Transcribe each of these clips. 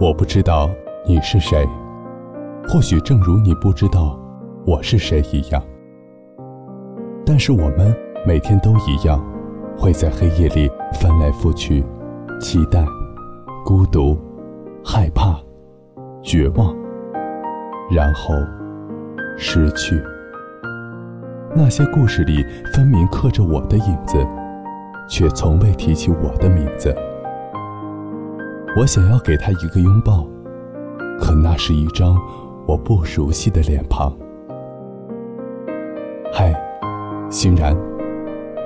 我不知道你是谁，或许正如你不知道我是谁一样。但是我们每天都一样，会在黑夜里翻来覆去，期待、孤独、害怕、绝望，然后失去。那些故事里分明刻着我的影子，却从未提起我的名字。我想要给他一个拥抱，可那是一张我不熟悉的脸庞。嗨，欣然，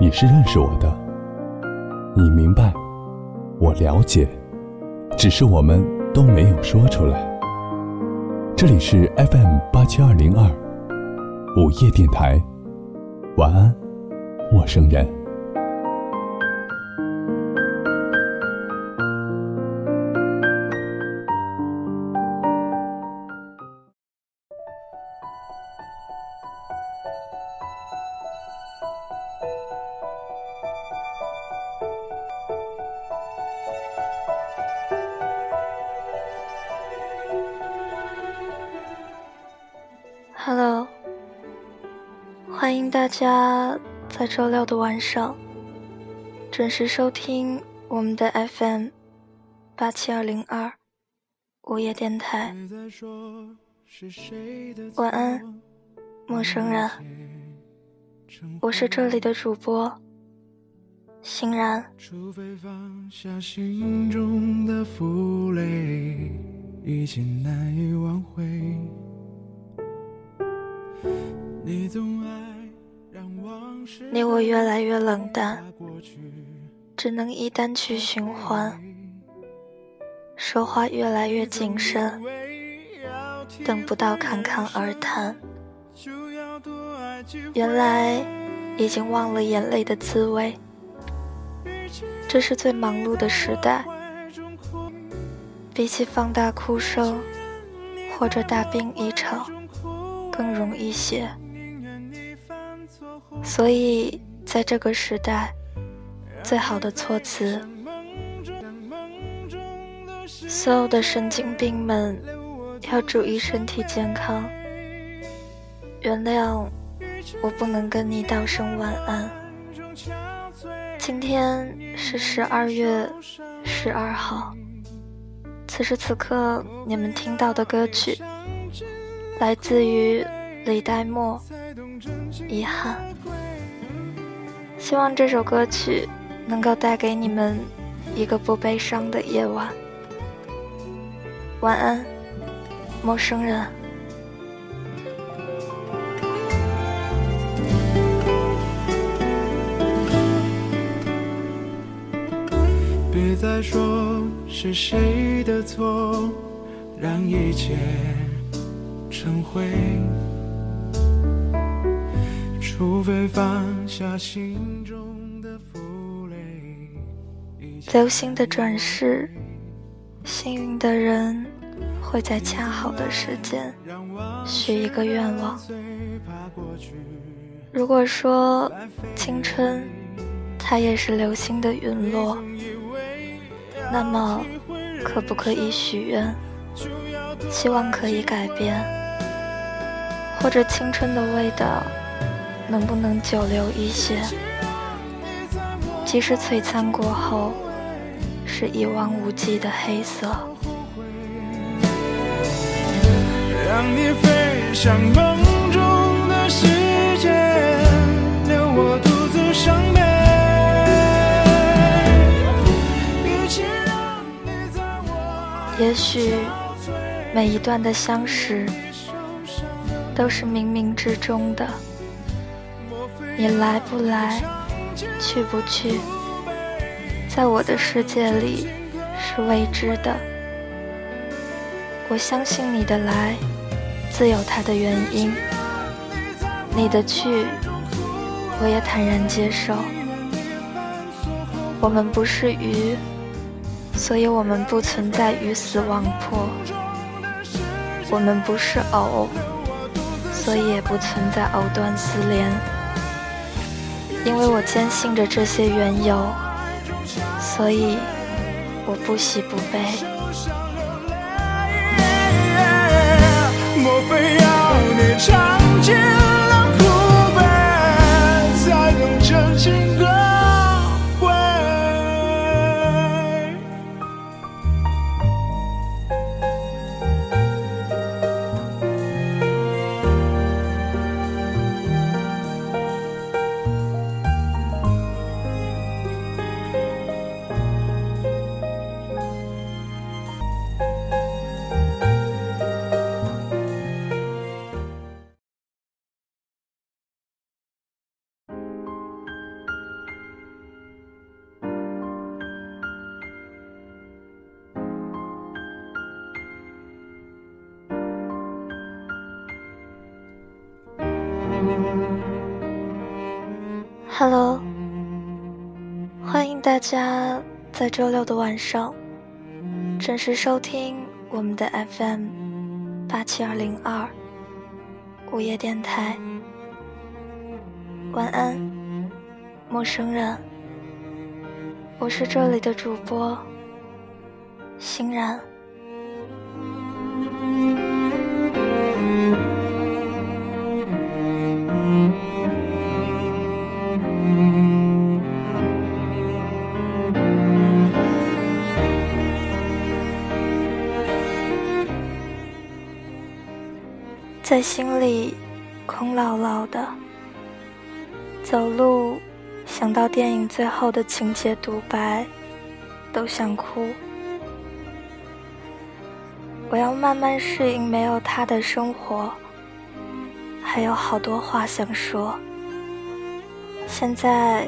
你是认识我的，你明白，我了解，只是我们都没有说出来。这里是 FM 八七二零二午夜电台，晚安，陌生人。在周六的晚上准时收听我们的 FM 八七二零二午夜电台。晚安，陌生人，我是这里的主播欣然。你你我越来越冷淡，只能以单曲循环，说话越来越谨慎，等不到侃侃而谈。原来已经忘了眼泪的滋味，这是最忙碌的时代，比起放大哭声或者大病一场，更容易些。所以，在这个时代，最好的措辞，所有的神经病们要注意身体健康。原谅我不能跟你道声晚安。今天是十二月十二号，此时此刻你们听到的歌曲，来自于李代沫，《遗憾》。希望这首歌曲能够带给你们一个不悲伤的夜晚。晚安，陌生人。别再说是谁的错，让一切成灰。除非放下心中的负累。流星的转世，幸运的人会在恰好的时间许一个愿望。如果说青春，它也是流星的陨落，那么可不可以许愿？希望可以改变，或者青春的味道。能不能久留一些？即使璀璨过后是一望无际的黑色。让你飞向梦中的世界，留我独自伤悲。也许每一段的相识都是冥冥之中的。你来不来，去不去，在我的世界里是未知的。我相信你的来自有它的原因，你的去我也坦然接受。我们不是鱼，所以我们不存在鱼死网破；我们不是藕，所以也不存在藕断丝连。因为我坚信着这些缘由，所以我不喜不悲。莫非要你尝尽了苦悲，才真？？Hello，欢迎大家在周六的晚上准时收听我们的 FM 八七二零二午夜电台。晚安，陌生人，我是这里的主播欣然。在心里空落落的，走路想到电影最后的情节独白，都想哭。我要慢慢适应没有他的生活，还有好多话想说。现在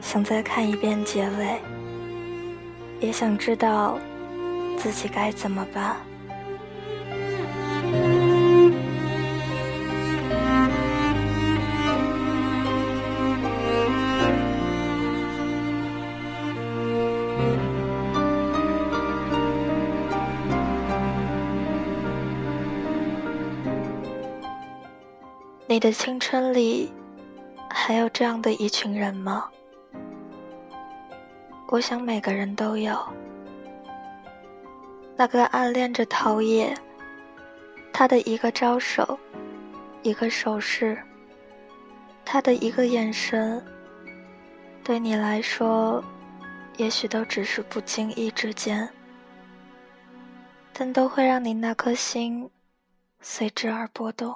想再看一遍结尾，也想知道自己该怎么办。你的青春里还有这样的一群人吗？我想每个人都有。那个暗恋着陶冶，他的一个招手，一个手势，他的一个眼神，对你来说，也许都只是不经意之间，但都会让你那颗心随之而波动。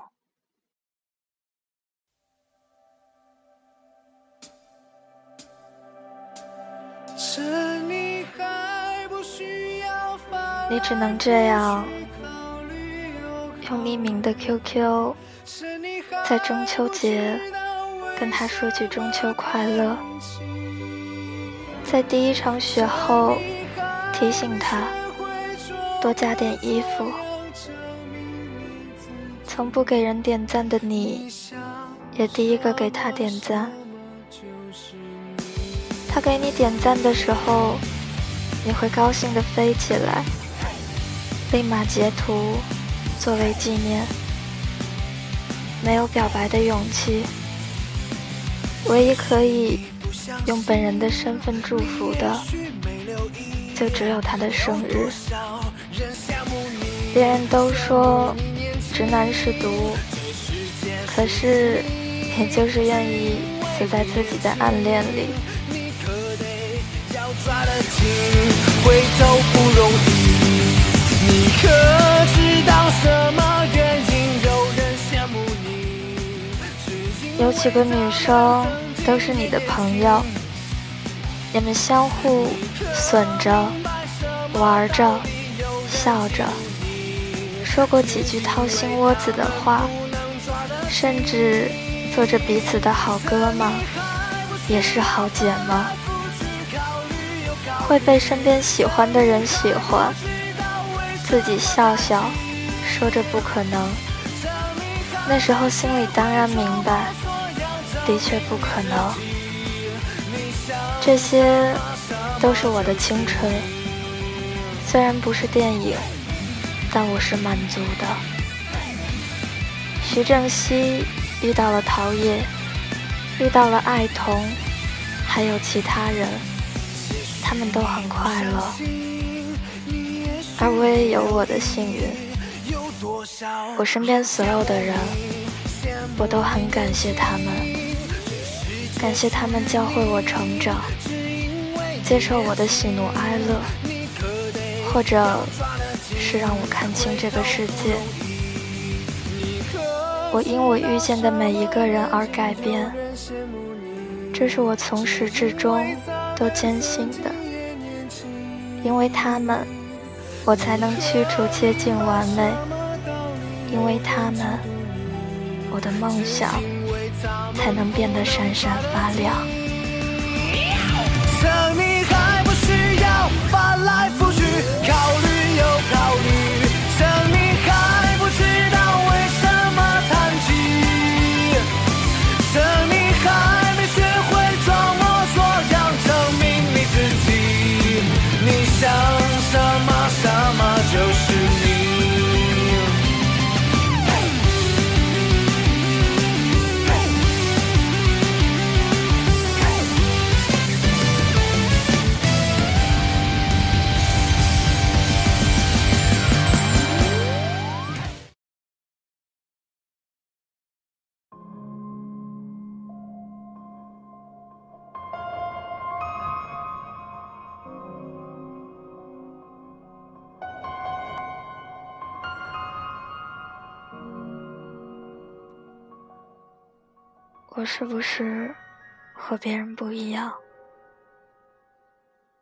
你只能这样，用匿名的 QQ，在中秋节跟他说句中秋快乐，在第一场雪后提醒他多加点衣服。从不给人点赞的你，也第一个给他点赞。他给你点赞的时候，你会高兴的飞起来，立马截图作为纪念。没有表白的勇气，唯一可以用本人的身份祝福的，就只有他的生日。别人都说直男是毒，可是你就是愿意死在自己的暗恋里。抓得紧，回头不容易。你可知道什么原因有人羡慕你？有几个女生都是你的朋友，你们相互损着、玩着、笑着，说过几句掏心窝子的话，甚至做着彼此的好哥们，也是好姐们。会被身边喜欢的人喜欢，自己笑笑，说着不可能。那时候心里当然明白，的确不可能。这些都是我的青春，虽然不是电影，但我是满足的。徐正熙遇到了陶冶，遇到了爱童，还有其他人。他们都很快乐，而我也有我的幸运。我身边所有的人，我都很感谢他们，感谢他们教会我成长，接受我的喜怒哀乐，或者是让我看清这个世界。我因我遇见的每一个人而改变，这是我从始至终都坚信的。因为他们，我才能驱除接近完美；因为他们，我的梦想才能变得闪闪发亮。我是不是和别人不一样？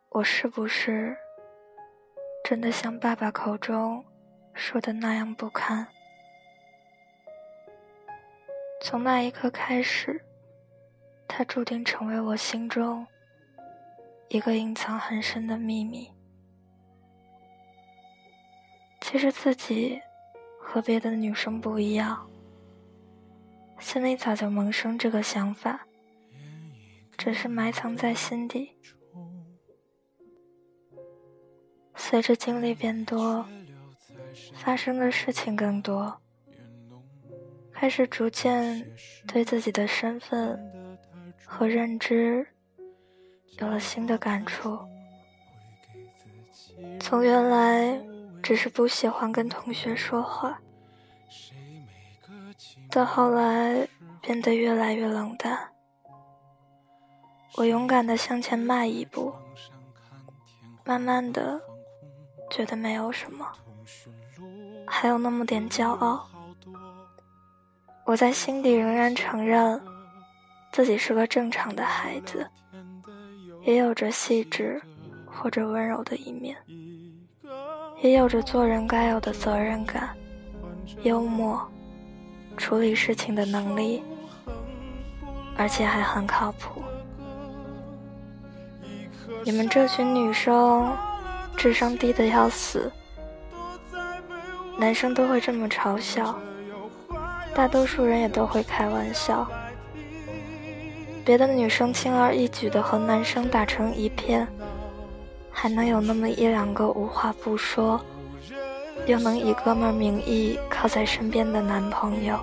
我是不是真的像爸爸口中说的那样不堪？从那一刻开始，他注定成为我心中一个隐藏很深的秘密。其实自己和别的女生不一样。心里早就萌生这个想法，只是埋藏在心底。随着经历变多，发生的事情更多，开始逐渐对自己的身份和认知有了新的感触。从原来只是不喜欢跟同学说话。到后来变得越来越冷淡，我勇敢的向前迈一步，慢慢的觉得没有什么，还有那么点骄傲。我在心底仍然承认自己是个正常的孩子，也有着细致或者温柔的一面，也有着做人该有的责任感、幽默。处理事情的能力，而且还很靠谱。你们这群女生智商低的要死，男生都会这么嘲笑，大多数人也都会开玩笑。别的女生轻而易举的和男生打成一片，还能有那么一两个无话不说。又能以哥们名义靠在身边的男朋友，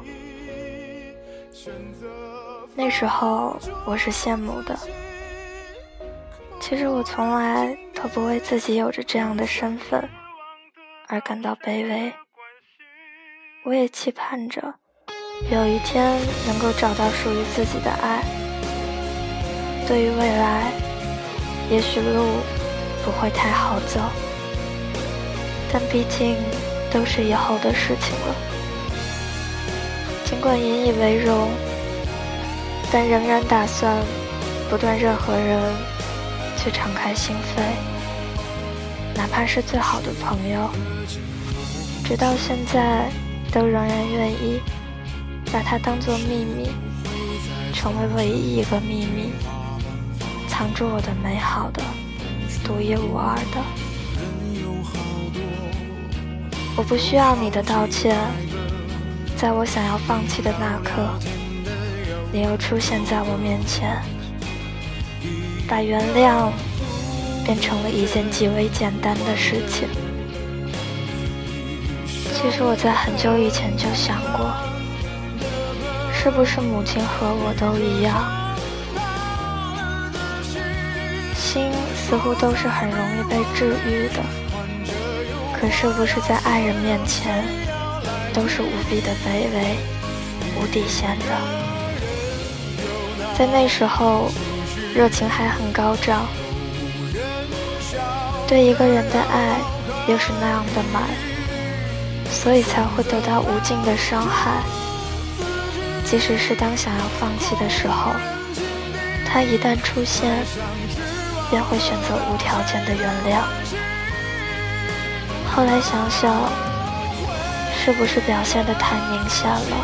那时候我是羡慕的。其实我从来都不为自己有着这样的身份而感到卑微。我也期盼着有一天能够找到属于自己的爱。对于未来，也许路不会太好走。但毕竟都是以后的事情了。尽管引以为荣，但仍然打算不断任何人去敞开心扉，哪怕是最好的朋友，直到现在都仍然愿意把它当做秘密，成为唯一一个秘密，藏住我的美好的、独一无二的。我不需要你的道歉，在我想要放弃的那刻，你又出现在我面前，把原谅变成了一件极为简单的事情。其实我在很久以前就想过，是不是母亲和我都一样，心似乎都是很容易被治愈的。可是不是在爱人面前，都是无比的卑微、无底线的。在那时候，热情还很高涨，对一个人的爱又是那样的满，所以才会得到无尽的伤害。即使是当想要放弃的时候，他一旦出现，便会选择无条件的原谅。后来想想，是不是表现的太明显了？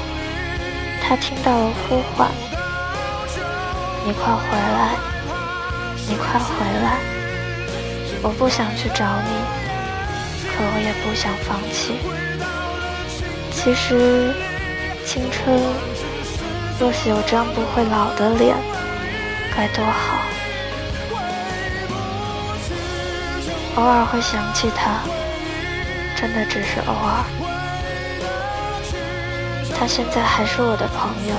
他听到了呼唤：“你快回来，你快回来！”我不想去找你，可我也不想放弃。其实，青春。若是有张不会老的脸，该多好！偶尔会想起他，真的只是偶尔。他现在还是我的朋友，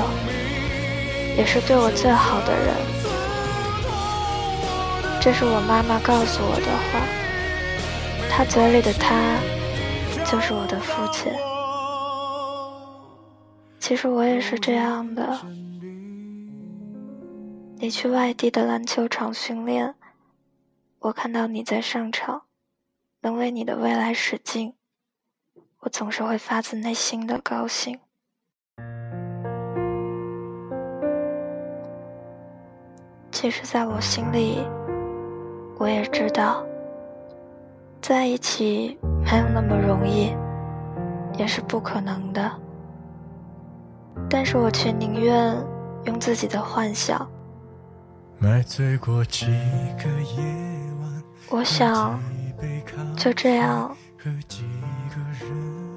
也是对我最好的人。这是我妈妈告诉我的话，他嘴里的他，就是我的父亲。其实我也是这样的。你去外地的篮球场训练，我看到你在上场，能为你的未来使劲，我总是会发自内心的高兴。其实，在我心里，我也知道，在一起没有那么容易，也是不可能的。但是我却宁愿用自己的幻想。我想就这样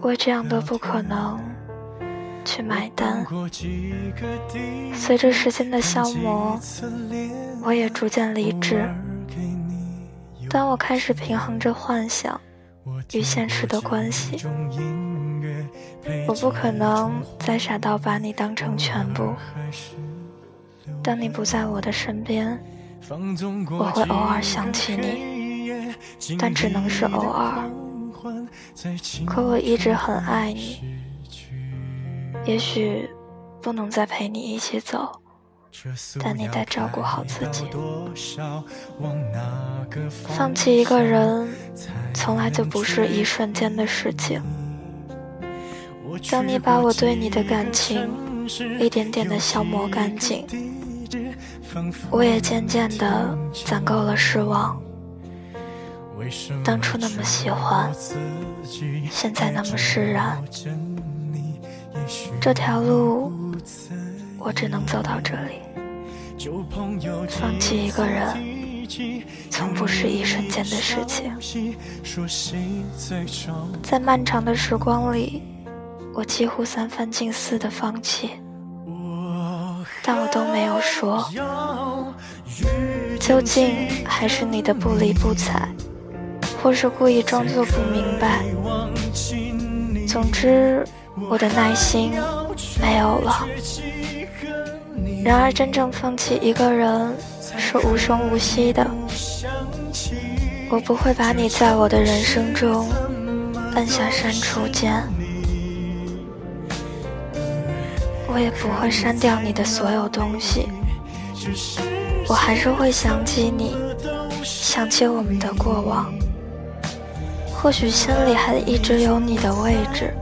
为这样的不可能去买单。随着时间的消磨，我也逐渐理智。当我开始平衡着幻想与现实的关系。我不可能再傻到把你当成全部。当你不在我的身边，我会偶尔想起你，但只能是偶尔。可我一直很爱你。也许不能再陪你一起走，但你得照顾好自己。放弃一个人，从来就不是一瞬间的事情。当你把我对你的感情一点点的消磨干净，我也渐渐的攒够了失望。当初那么喜欢，现在那么释然。这条路，我只能走到这里。放弃一个人，从不是一瞬间的事情。在漫长的时光里。我几乎三番近似的放弃，但我都没有说。究竟还是你的不理不睬，或是故意装作不明白？总之，我的耐心没有了。然而，真正放弃一个人是无声无息的。我不会把你在我的人生中按下删除键。我也不会删掉你的所有东西，我还是会想起你，想起我们的过往。或许心里还一直有你的位置，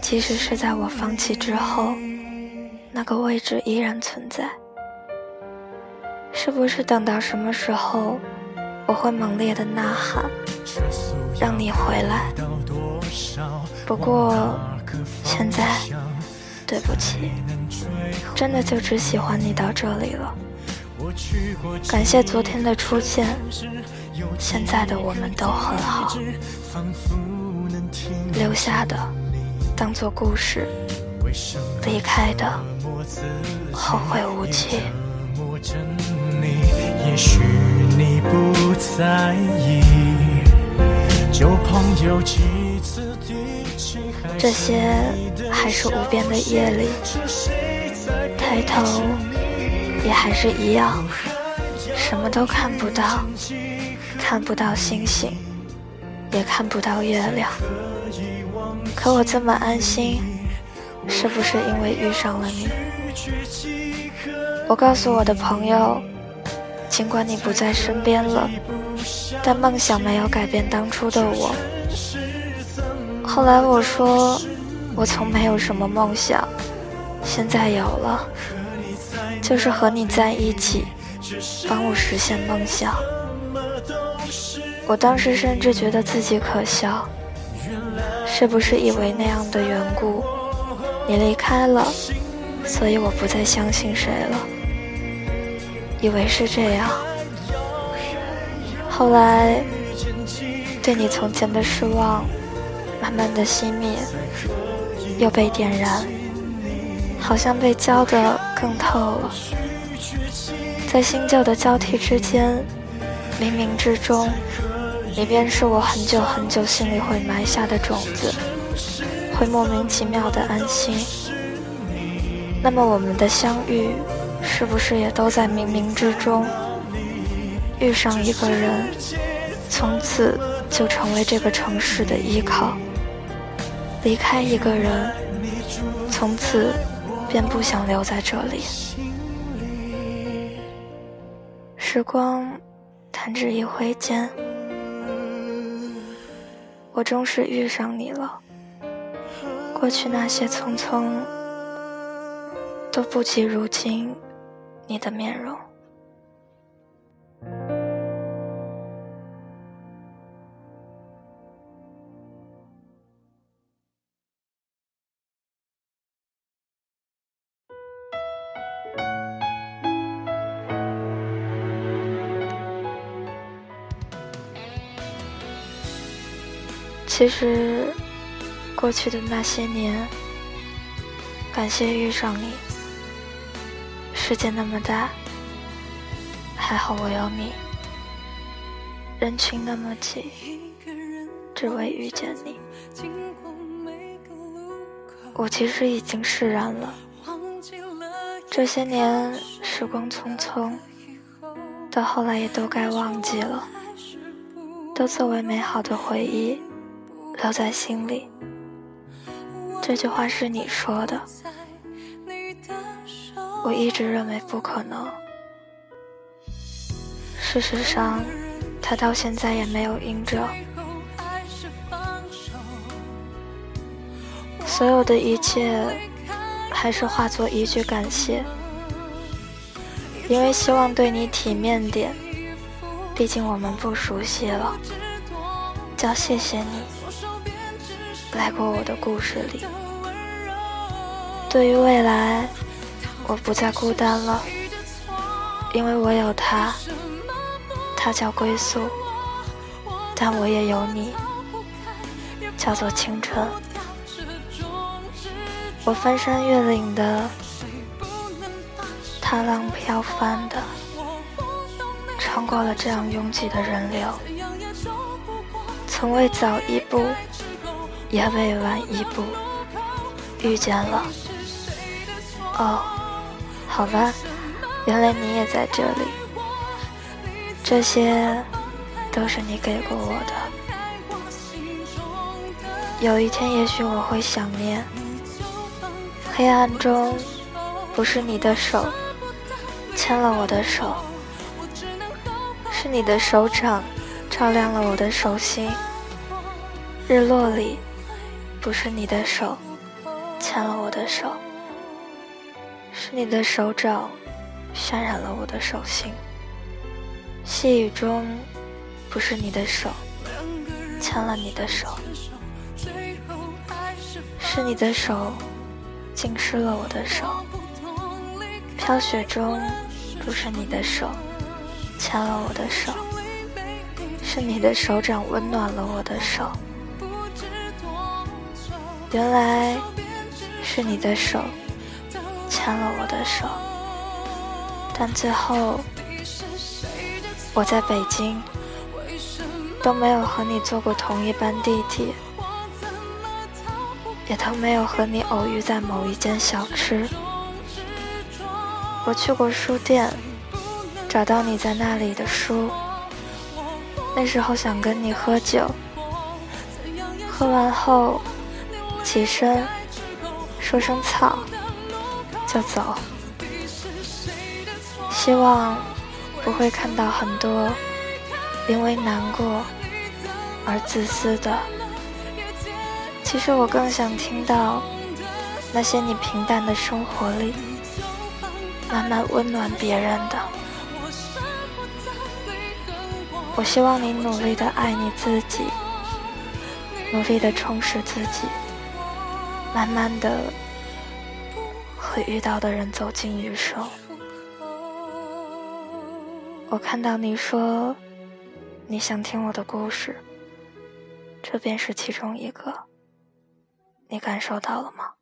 即使是在我放弃之后，那个位置依然存在。是不是等到什么时候，我会猛烈的呐喊，让你回来？不过现在。对不起，真的就只喜欢你到这里了。感谢昨天的出现，现在的我们都很好。留下的当做故事，离开的后会无期。也许你不在意，旧朋友几次这些还是无边的夜里，抬头也还是一样，什么都看不到，看不到星星，也看不到月亮。可我这么安心，是不是因为遇上了你？我告诉我的朋友，尽管你不在身边了，但梦想没有改变当初的我。后来我说，我从没有什么梦想，现在有了，就是和你在一起，帮我实现梦想。我当时甚至觉得自己可笑，是不是以为那样的缘故，你离开了，所以我不再相信谁了？以为是这样，后来对你从前的失望，慢慢的熄灭，又被点燃，好像被浇得更透了，在新旧的交替之间，冥冥之中。你便是我很久很久心里会埋下的种子，会莫名其妙的安心。那么我们的相遇，是不是也都在冥冥之中遇上一个人，从此就成为这个城市的依靠；离开一个人，从此便不想留在这里。时光弹指一挥间。我终是遇上你了，过去那些匆匆，都不及如今你的面容。其实，过去的那些年，感谢遇上你。世界那么大，还好我有你。人群那么挤，只为遇见你。我其实已经释然了。这些年时光匆匆，到后来也都该忘记了，都作为美好的回忆。留在心里。这句话是你说的，我一直认为不可能。事实上，他到现在也没有应着。所有的一切，还是化作一句感谢，因为希望对你体面点。毕竟我们不熟悉了，叫谢谢你。来过我的故事里。对于未来，我不再孤单了，因为我有他，他叫归宿，但我也有你，叫做青春。我翻山越岭的，踏浪飘帆的，穿过了这样拥挤的人流，从未早一步。也未晚一步，遇见了。哦，好吧，原来你也在这里。这些都是你给过我的。有一天，也许我会想念。黑暗中，不是你的手牵了我的手，是你的手掌照亮了我的手心。日落里。不是你的手牵了我的手，是你的手掌渲染了我的手心。细雨中，不是你的手牵了你的手，是你的手浸湿了我的手。飘雪中，不是你的手牵了我的手，是你的手掌温暖了我的手。原来是你的手牵了我的手，但最后我在北京都没有和你坐过同一班地铁，也都没有和你偶遇在某一间小吃。我去过书店，找到你在那里的书，那时候想跟你喝酒，喝完后。起身，说声操，就走。希望不会看到很多因为难过而自私的。其实我更想听到那些你平淡的生活里慢慢温暖别人的。我希望你努力的爱你自己，努力的充实自己，慢慢的和遇到的人走进余生。我看到你说你想听我的故事，这便是其中一个。你感受到了吗？